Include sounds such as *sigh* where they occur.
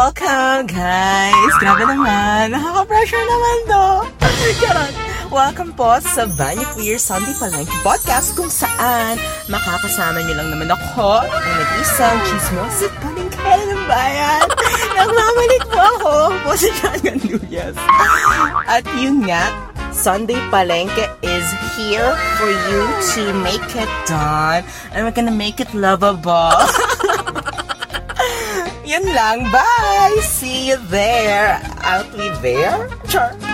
Welcome, guys! Grabe naman. Nakaka-pressure naman to. *laughs* Charot. Welcome po sa Vanya Queer Sunday Palanque Podcast kung saan makakasama niyo lang naman ako ang nag-isang chismosit palengkera ng bayan. *laughs* Nagmamalik po ako po si John Ganduyas. At yun nga, Sunday Palenque is here for you to make it done and we're gonna make it lovable. *laughs* Yun lang. Bye! See you there. I'll be there. Sure.